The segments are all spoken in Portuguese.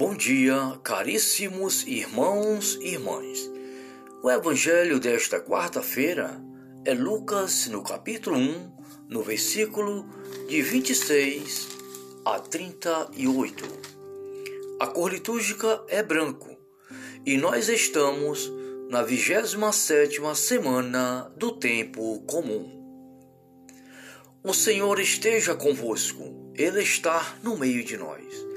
Bom dia, caríssimos irmãos e irmãs. O evangelho desta quarta-feira é Lucas, no capítulo 1, no versículo de 26 a 38. A cor litúrgica é branco e nós estamos na 27 semana do tempo comum. O Senhor esteja convosco, Ele está no meio de nós.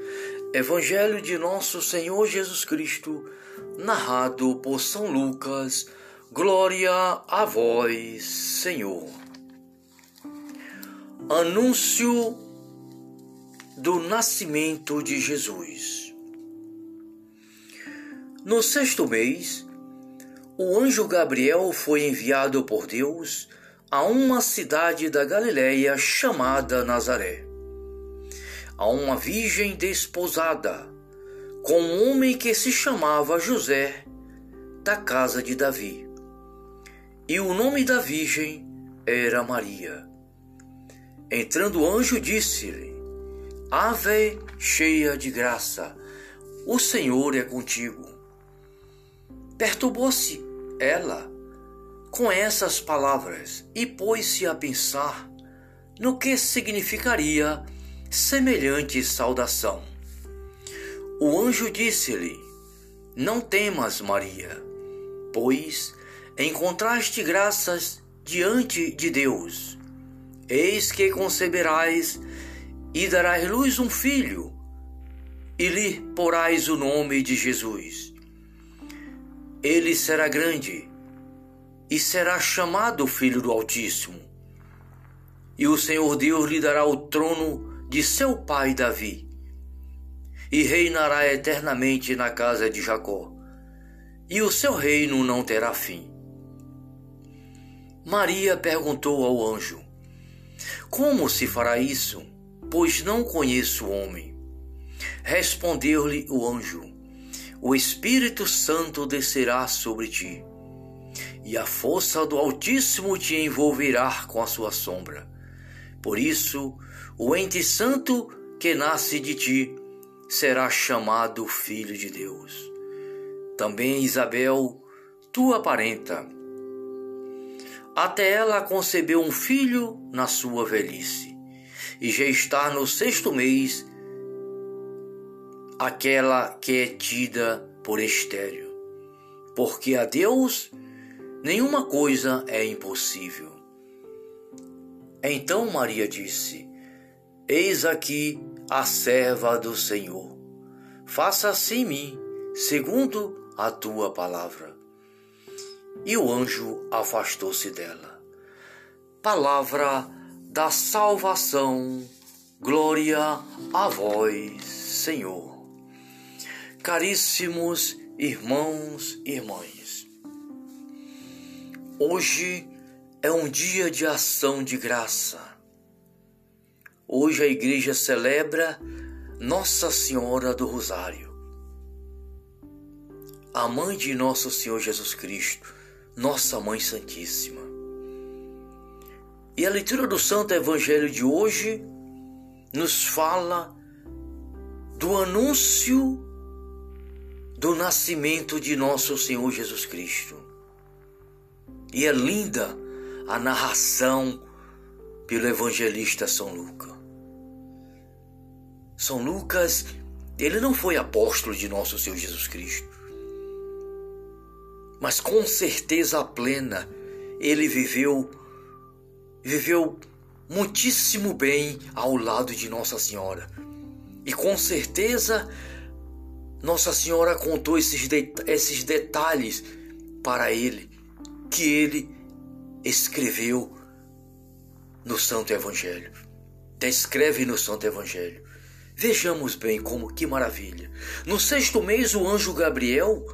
Evangelho de Nosso Senhor Jesus Cristo, narrado por São Lucas. Glória a vós, Senhor. Anúncio do nascimento de Jesus. No sexto mês, o anjo Gabriel foi enviado por Deus a uma cidade da Galiléia chamada Nazaré a uma virgem desposada com um homem que se chamava José, da casa de Davi. E o nome da virgem era Maria. Entrando o anjo, disse-lhe: Ave cheia de graça, o Senhor é contigo. Perturbou-se ela com essas palavras e pôs-se a pensar no que significaria semelhante saudação. O anjo disse-lhe: Não temas, Maria, pois encontraste graças diante de Deus. Eis que conceberás e darás luz um filho, e lhe porás o nome de Jesus. Ele será grande e será chamado Filho do Altíssimo. E o Senhor Deus lhe dará o trono de seu pai Davi, e reinará eternamente na casa de Jacó, e o seu reino não terá fim. Maria perguntou ao anjo: Como se fará isso? Pois não conheço o homem. Respondeu-lhe o anjo: O Espírito Santo descerá sobre ti, e a força do Altíssimo te envolverá com a sua sombra. Por isso, o ente santo que nasce de ti será chamado Filho de Deus. Também Isabel, tua parenta, até ela concebeu um filho na sua velhice, e já está no sexto mês, aquela que é tida por estéreo, porque a Deus nenhuma coisa é impossível. Então Maria disse: Eis aqui a serva do Senhor. Faça-se em mim, segundo a tua palavra. E o anjo afastou-se dela. Palavra da salvação, glória a vós, Senhor. Caríssimos irmãos e irmãs, hoje é um dia de ação de graça. Hoje a igreja celebra Nossa Senhora do Rosário, a mãe de nosso Senhor Jesus Cristo, nossa Mãe Santíssima. E a leitura do Santo Evangelho de hoje nos fala do anúncio do nascimento de nosso Senhor Jesus Cristo. E é linda a narração pelo evangelista São Lucas. São Lucas, ele não foi apóstolo de nosso Senhor Jesus Cristo, mas com certeza plena ele viveu viveu muitíssimo bem ao lado de Nossa Senhora. E com certeza Nossa Senhora contou esses, de, esses detalhes para ele, que ele escreveu no Santo Evangelho. Descreve no Santo Evangelho. Vejamos bem como que maravilha. No sexto mês, o anjo Gabriel,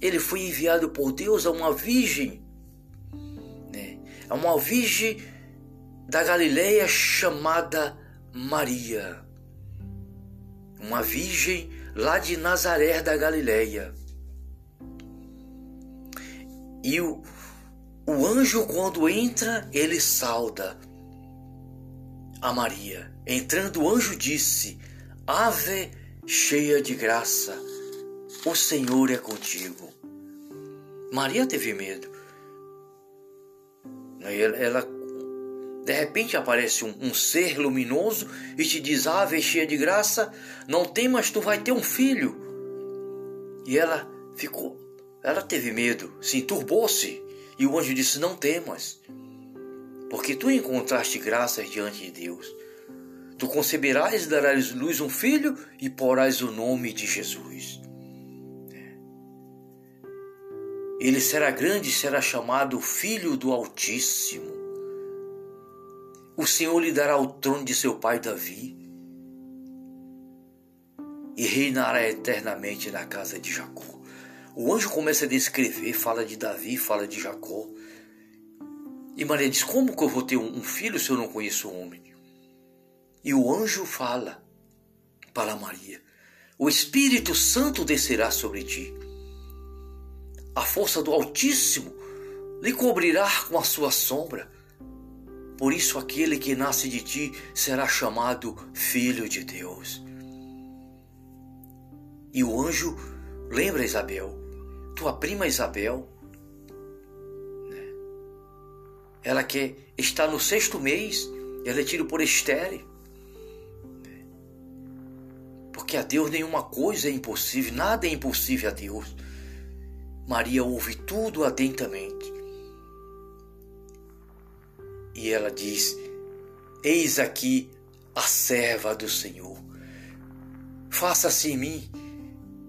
ele foi enviado por Deus a uma virgem, né? a uma virgem da Galileia chamada Maria. Uma virgem lá de Nazaré da Galileia. E o, o anjo, quando entra, ele sauda a Maria. Entrando, o anjo disse: Ave cheia de graça, o Senhor é contigo. Maria teve medo. Ela, de repente aparece um, um, ser luminoso e te diz: Ave cheia de graça, não temas, tu vai ter um filho. E ela ficou, ela teve medo, se enturbou-se. E o anjo disse: Não temas, porque tu encontraste graças diante de Deus. Tu conceberás e darás luz um filho e porás o nome de Jesus. Ele será grande e será chamado Filho do Altíssimo. O Senhor lhe dará o trono de seu pai Davi e reinará eternamente na casa de Jacó. O anjo começa a descrever, fala de Davi, fala de Jacó. E Maria diz: Como que eu vou ter um filho se eu não conheço o homem? E o anjo fala para Maria: O Espírito Santo descerá sobre ti. A força do Altíssimo lhe cobrirá com a sua sombra. Por isso, aquele que nasce de ti será chamado Filho de Deus. E o anjo lembra Isabel, tua prima Isabel, né? ela que está no sexto mês, ela é tiro por estéreo. Porque a Deus nenhuma coisa é impossível, nada é impossível a Deus. Maria ouve tudo atentamente. E ela diz: Eis aqui a serva do Senhor. Faça-se em mim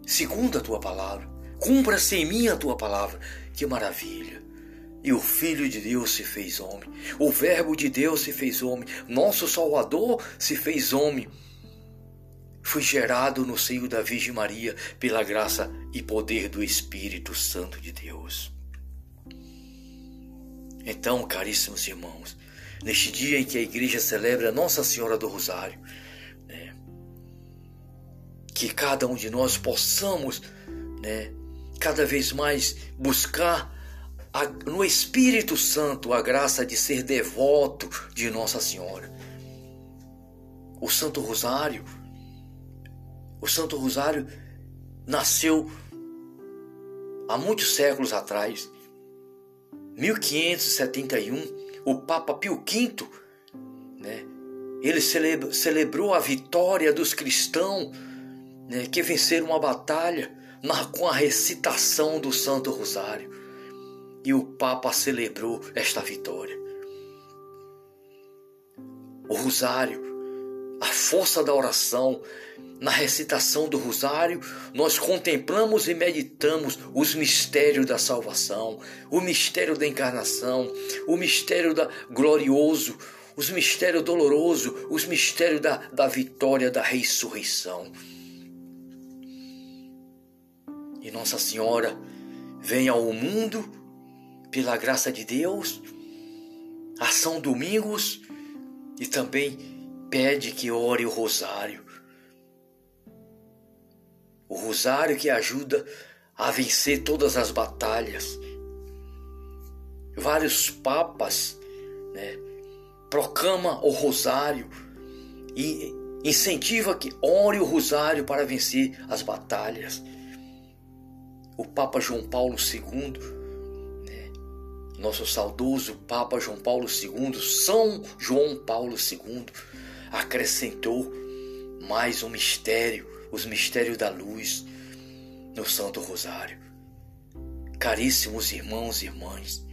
segundo a tua palavra. Cumpra-se em mim a tua palavra. Que maravilha! E o Filho de Deus se fez homem. O Verbo de Deus se fez homem. Nosso Salvador se fez homem. Foi gerado no seio da Virgem Maria pela graça e poder do Espírito Santo de Deus. Então, caríssimos irmãos, neste dia em que a igreja celebra Nossa Senhora do Rosário, né, que cada um de nós possamos, né, cada vez mais buscar a, no Espírito Santo a graça de ser devoto de Nossa Senhora. O Santo Rosário, o Santo Rosário nasceu há muitos séculos atrás 1571, o Papa Pio V, né, ele celebrou, celebrou a vitória dos cristãos né, que venceram a batalha na, com a recitação do Santo Rosário. E o Papa celebrou esta vitória. O Rosário, a força da oração, na recitação do rosário, nós contemplamos e meditamos os mistérios da salvação, o mistério da encarnação, o mistério da glorioso, os mistérios doloroso, os mistérios da, da vitória da ressurreição. E Nossa Senhora vem ao mundo pela graça de Deus, a São Domingos e também pede que ore o rosário o rosário que ajuda a vencer todas as batalhas. Vários papas né, proclama o rosário e incentiva que ore o rosário para vencer as batalhas. O Papa João Paulo II, né, nosso saudoso Papa João Paulo II, São João Paulo II, acrescentou mais um mistério os mistérios da luz no Santo Rosário. Caríssimos irmãos e irmãs,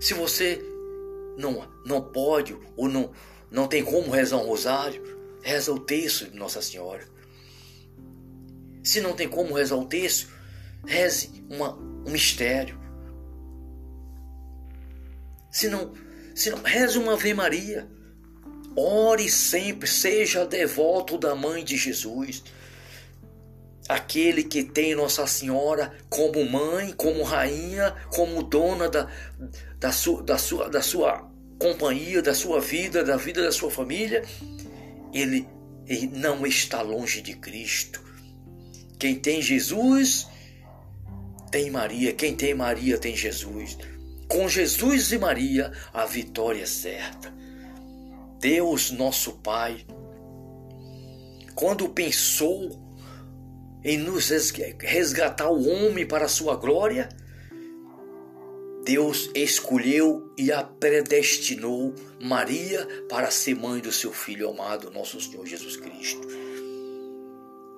se você não, não pode ou não, não tem como rezar um rosário, reza o texto de Nossa Senhora. Se não tem como rezar o texto, reze uma, um mistério. Se não, se não, reze uma Ave Maria. Ore sempre, seja devoto da Mãe de Jesus. Aquele que tem Nossa Senhora como mãe, como rainha, como dona da, da, sua, da, sua, da sua companhia, da sua vida, da vida da sua família, ele, ele não está longe de Cristo. Quem tem Jesus, tem Maria. Quem tem Maria, tem Jesus. Com Jesus e Maria, a vitória é certa. Deus nosso Pai, quando pensou em nos resgatar o homem para a sua glória, Deus escolheu e a predestinou Maria para ser mãe do seu filho amado, nosso Senhor Jesus Cristo.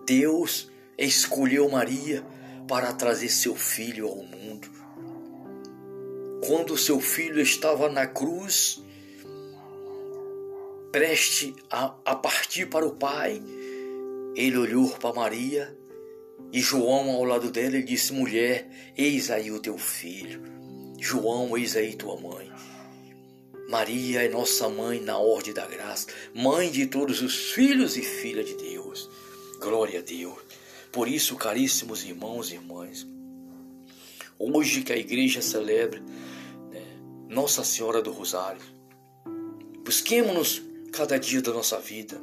Deus escolheu Maria para trazer seu filho ao mundo. Quando seu filho estava na cruz, preste a, a partir para o Pai, ele olhou para Maria e João ao lado dela ele disse: Mulher, eis aí o teu filho. João, eis aí tua mãe. Maria é nossa mãe na ordem da graça, mãe de todos os filhos e filhas de Deus. Glória a Deus. Por isso, caríssimos irmãos e irmãs, hoje que a igreja celebra né, Nossa Senhora do Rosário, busquemos-nos cada dia da nossa vida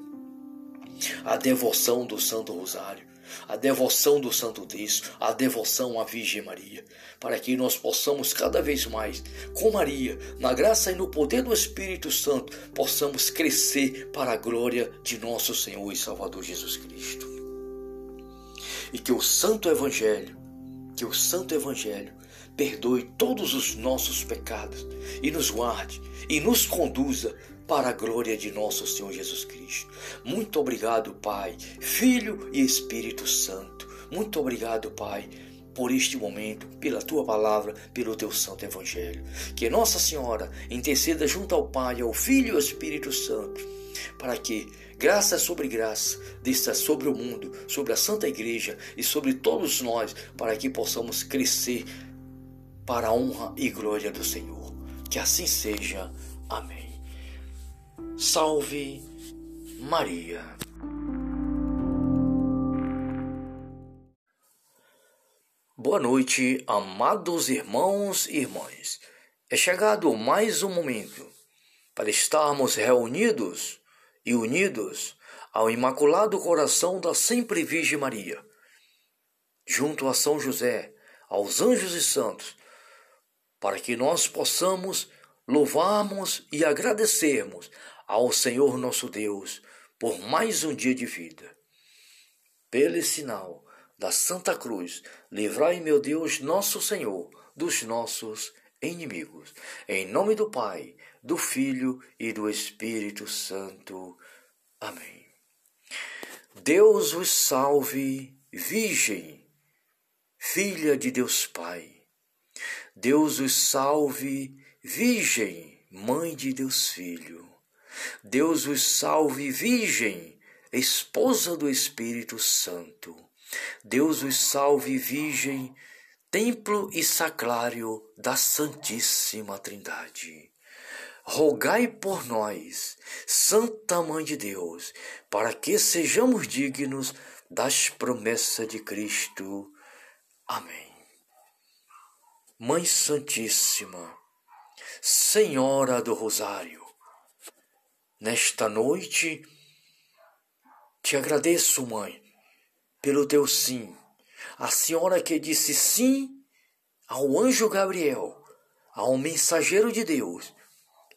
a devoção do Santo Rosário a devoção do Santo Deus, a devoção à Virgem Maria, para que nós possamos cada vez mais, com Maria, na graça e no poder do Espírito Santo, possamos crescer para a glória de nosso Senhor e Salvador Jesus Cristo. E que o Santo Evangelho, que o Santo Evangelho perdoe todos os nossos pecados e nos guarde e nos conduza para a glória de nosso Senhor Jesus Cristo. Muito obrigado, Pai, Filho e Espírito Santo. Muito obrigado, Pai, por este momento, pela tua palavra, pelo teu santo evangelho. Que Nossa Senhora interceda junto ao Pai, ao Filho e ao Espírito Santo, para que graça sobre graça desça sobre o mundo, sobre a Santa Igreja e sobre todos nós, para que possamos crescer para a honra e glória do Senhor. Que assim seja. Amém. Salve Maria. Boa noite, amados irmãos e irmãs. É chegado mais um momento para estarmos reunidos e unidos ao Imaculado Coração da Sempre Virgem Maria, junto a São José, aos anjos e santos, para que nós possamos louvarmos e agradecermos ao Senhor nosso Deus por mais um dia de vida. Pelo sinal da Santa Cruz, livrai, meu Deus, nosso Senhor, dos nossos inimigos. Em nome do Pai, do Filho e do Espírito Santo. Amém. Deus vos salve, Virgem, filha de Deus Pai. Deus os salve, Virgem, mãe de Deus Filho. Deus os salve, Virgem, esposa do Espírito Santo. Deus os salve, Virgem, templo e sacrário da Santíssima Trindade. Rogai por nós, Santa Mãe de Deus, para que sejamos dignos das promessas de Cristo. Amém. Mãe Santíssima, Senhora do Rosário, Nesta noite, te agradeço, mãe, pelo teu sim. A senhora que disse sim ao anjo Gabriel, ao mensageiro de Deus,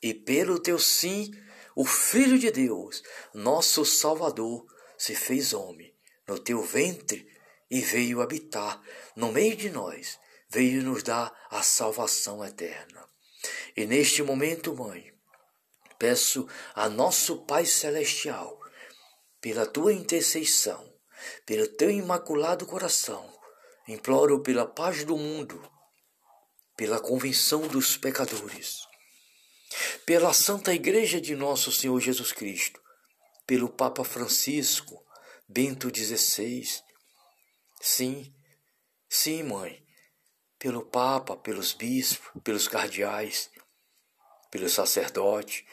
e pelo teu sim, o Filho de Deus, nosso Salvador, se fez homem no teu ventre e veio habitar no meio de nós, veio nos dar a salvação eterna. E neste momento, mãe, Peço a nosso Pai Celestial, pela tua intercessão, pelo teu imaculado coração, imploro pela paz do mundo, pela convenção dos pecadores, pela Santa Igreja de nosso Senhor Jesus Cristo, pelo Papa Francisco, Bento XVI. Sim, sim, mãe, pelo Papa, pelos bispos, pelos cardeais, pelo sacerdote,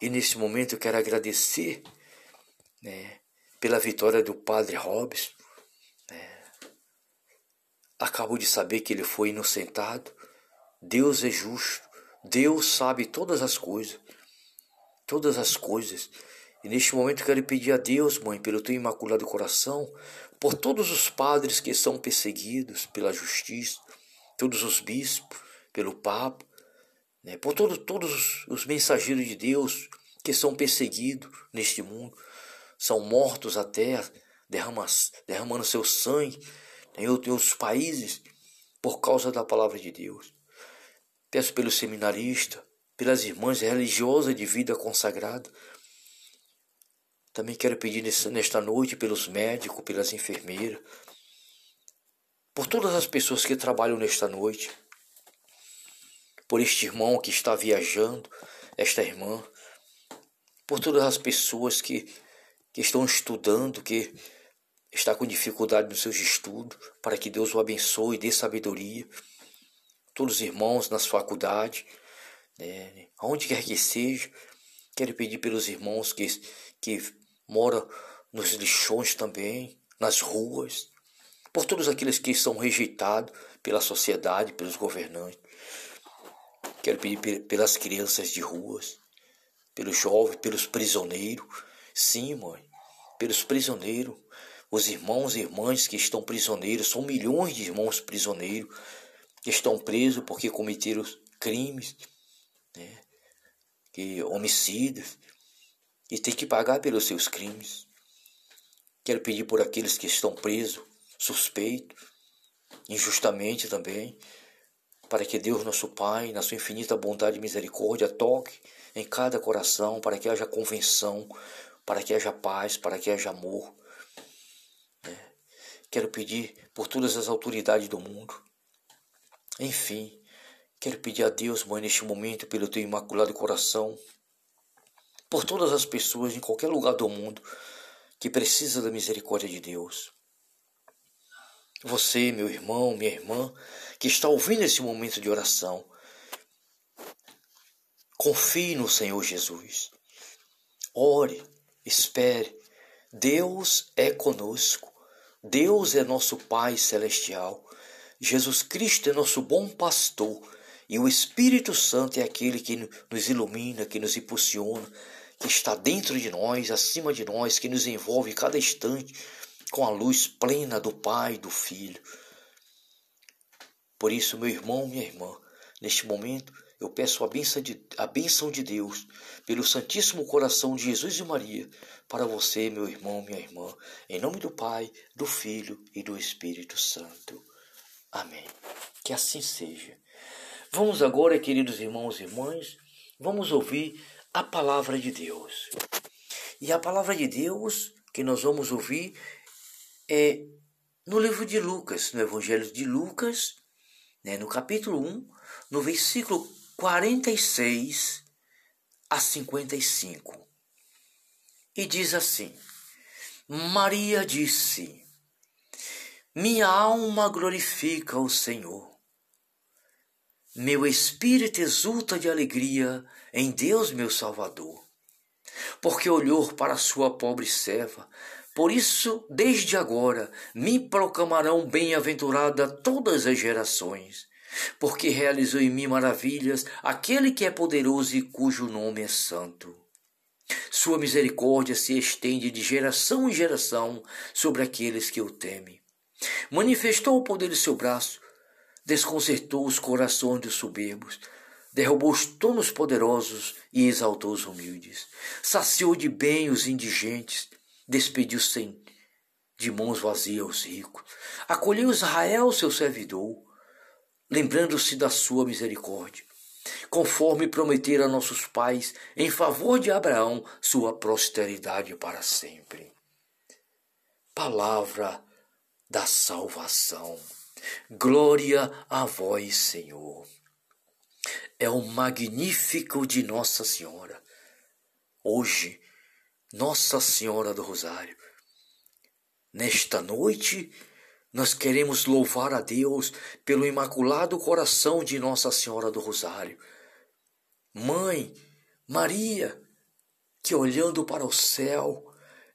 E nesse momento eu quero agradecer né, pela vitória do padre Hobbes. Né. Acabo de saber que ele foi inocentado. Deus é justo. Deus sabe todas as coisas. Todas as coisas. E neste momento eu quero pedir a Deus, mãe, pelo teu imaculado coração, por todos os padres que são perseguidos pela justiça, todos os bispos, pelo Papa, né, por todo, todos os mensageiros de Deus que são perseguidos neste mundo, são mortos até, derramando seu sangue em outros países por causa da palavra de Deus. Peço pelo seminarista, pelas irmãs religiosas de vida consagrada. Também quero pedir nesta noite pelos médicos, pelas enfermeiras, por todas as pessoas que trabalham nesta noite, por este irmão que está viajando, esta irmã, por todas as pessoas que, que estão estudando, que está com dificuldade nos seus estudos, para que Deus o abençoe e dê sabedoria. Todos os irmãos nas faculdades, né, aonde quer que seja, quero pedir pelos irmãos que, que moram nos lixões também, nas ruas, por todos aqueles que são rejeitados pela sociedade, pelos governantes. Quero pedir pelas crianças de ruas, pelos jovens, pelos prisioneiros. Sim, mãe, pelos prisioneiros os irmãos e irmãs que estão prisioneiros, são milhões de irmãos prisioneiros que estão presos porque cometeram crimes, né, que, homicídios, e tem que pagar pelos seus crimes. Quero pedir por aqueles que estão presos, suspeitos, injustamente também, para que Deus, nosso Pai, na sua infinita bondade e misericórdia, toque em cada coração, para que haja convenção, para que haja paz, para que haja amor, Quero pedir por todas as autoridades do mundo. Enfim, quero pedir a Deus, Mãe, neste momento, pelo teu imaculado coração, por todas as pessoas em qualquer lugar do mundo que precisa da misericórdia de Deus. Você, meu irmão, minha irmã, que está ouvindo esse momento de oração, confie no Senhor Jesus. Ore, espere. Deus é conosco. Deus é nosso Pai celestial, Jesus Cristo é nosso bom pastor e o Espírito Santo é aquele que nos ilumina, que nos impulsiona, que está dentro de nós, acima de nós, que nos envolve cada instante com a luz plena do Pai e do Filho. Por isso, meu irmão, minha irmã, neste momento eu peço a bênção, de, a bênção de Deus, pelo Santíssimo Coração de Jesus e Maria, para você, meu irmão, minha irmã, em nome do Pai, do Filho e do Espírito Santo. Amém. Que assim seja. Vamos agora, queridos irmãos e irmãs, vamos ouvir a palavra de Deus. E a palavra de Deus que nós vamos ouvir é no livro de Lucas, no Evangelho de Lucas, né, no capítulo 1, no versículo 46 a 55 e diz assim: Maria disse: Minha alma glorifica o Senhor. Meu espírito exulta de alegria em Deus, meu Salvador, porque olhou para sua pobre serva. Por isso, desde agora, me proclamarão bem-aventurada todas as gerações, porque realizou em mim maravilhas aquele que é poderoso e cujo nome é santo. Sua misericórdia se estende de geração em geração sobre aqueles que o temem. Manifestou o poder de seu braço, desconcertou os corações dos soberbos, derrubou os tonos poderosos e exaltou os humildes. Saciou de bem os indigentes, despediu sem de mãos vazias os ricos. Acolheu Israel, seu servidor, lembrando-se da sua misericórdia conforme prometera a nossos pais, em favor de Abraão, sua posteridade para sempre. Palavra da salvação. Glória a vós, Senhor. É o magnífico de Nossa Senhora. Hoje, Nossa Senhora do Rosário. Nesta noite, nós queremos louvar a Deus pelo imaculado coração de Nossa Senhora do Rosário. Mãe, Maria, que olhando para o céu,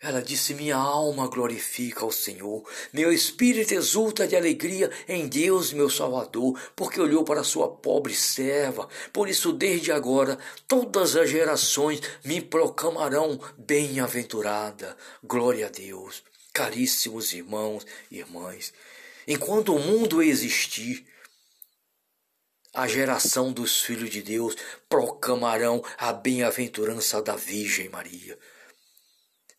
ela disse: Minha alma glorifica ao Senhor, meu espírito exulta de alegria em Deus, meu Salvador, porque olhou para sua pobre serva. Por isso, desde agora, todas as gerações me proclamarão bem-aventurada. Glória a Deus. Caríssimos irmãos e irmãs, enquanto o mundo existir, a geração dos filhos de Deus proclamarão a bem-aventurança da Virgem Maria.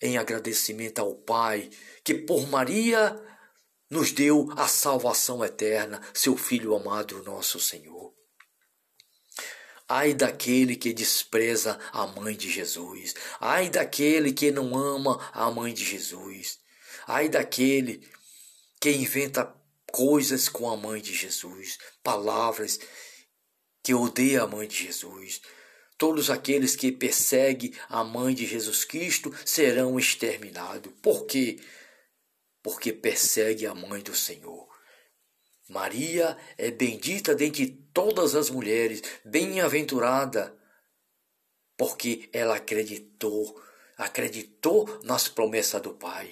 Em agradecimento ao Pai, que por Maria nos deu a salvação eterna, seu Filho amado, nosso Senhor. Ai daquele que despreza a mãe de Jesus. Ai daquele que não ama a mãe de Jesus. Ai daquele que inventa coisas com a mãe de Jesus, palavras que odeia a mãe de Jesus. Todos aqueles que perseguem a mãe de Jesus Cristo serão exterminados. Por quê? Porque persegue a mãe do Senhor. Maria é bendita dentre todas as mulheres, bem-aventurada, porque ela acreditou, acreditou nas promessas do Pai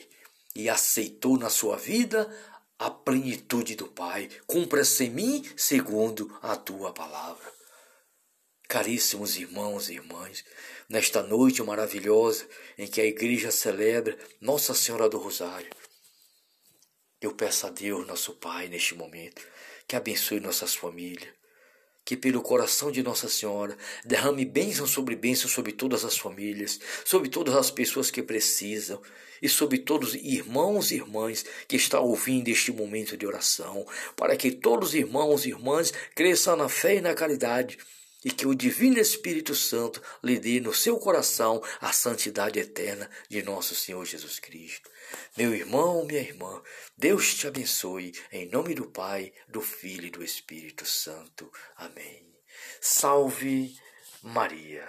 e aceitou na sua vida a plenitude do Pai. Cumpra-se em mim segundo a tua palavra. Caríssimos irmãos e irmãs, nesta noite maravilhosa em que a igreja celebra Nossa Senhora do Rosário, eu peço a Deus, nosso Pai, neste momento, que abençoe nossas famílias, que pelo coração de Nossa Senhora derrame bênção sobre bênção sobre todas as famílias, sobre todas as pessoas que precisam e sobre todos os irmãos e irmãs que estão ouvindo este momento de oração, para que todos os irmãos e irmãs cresçam na fé e na caridade e que o Divino Espírito Santo lhe dê no seu coração a santidade eterna de nosso Senhor Jesus Cristo. Meu irmão, minha irmã, Deus te abençoe, em nome do Pai, do Filho e do Espírito Santo. Amém. Salve Maria.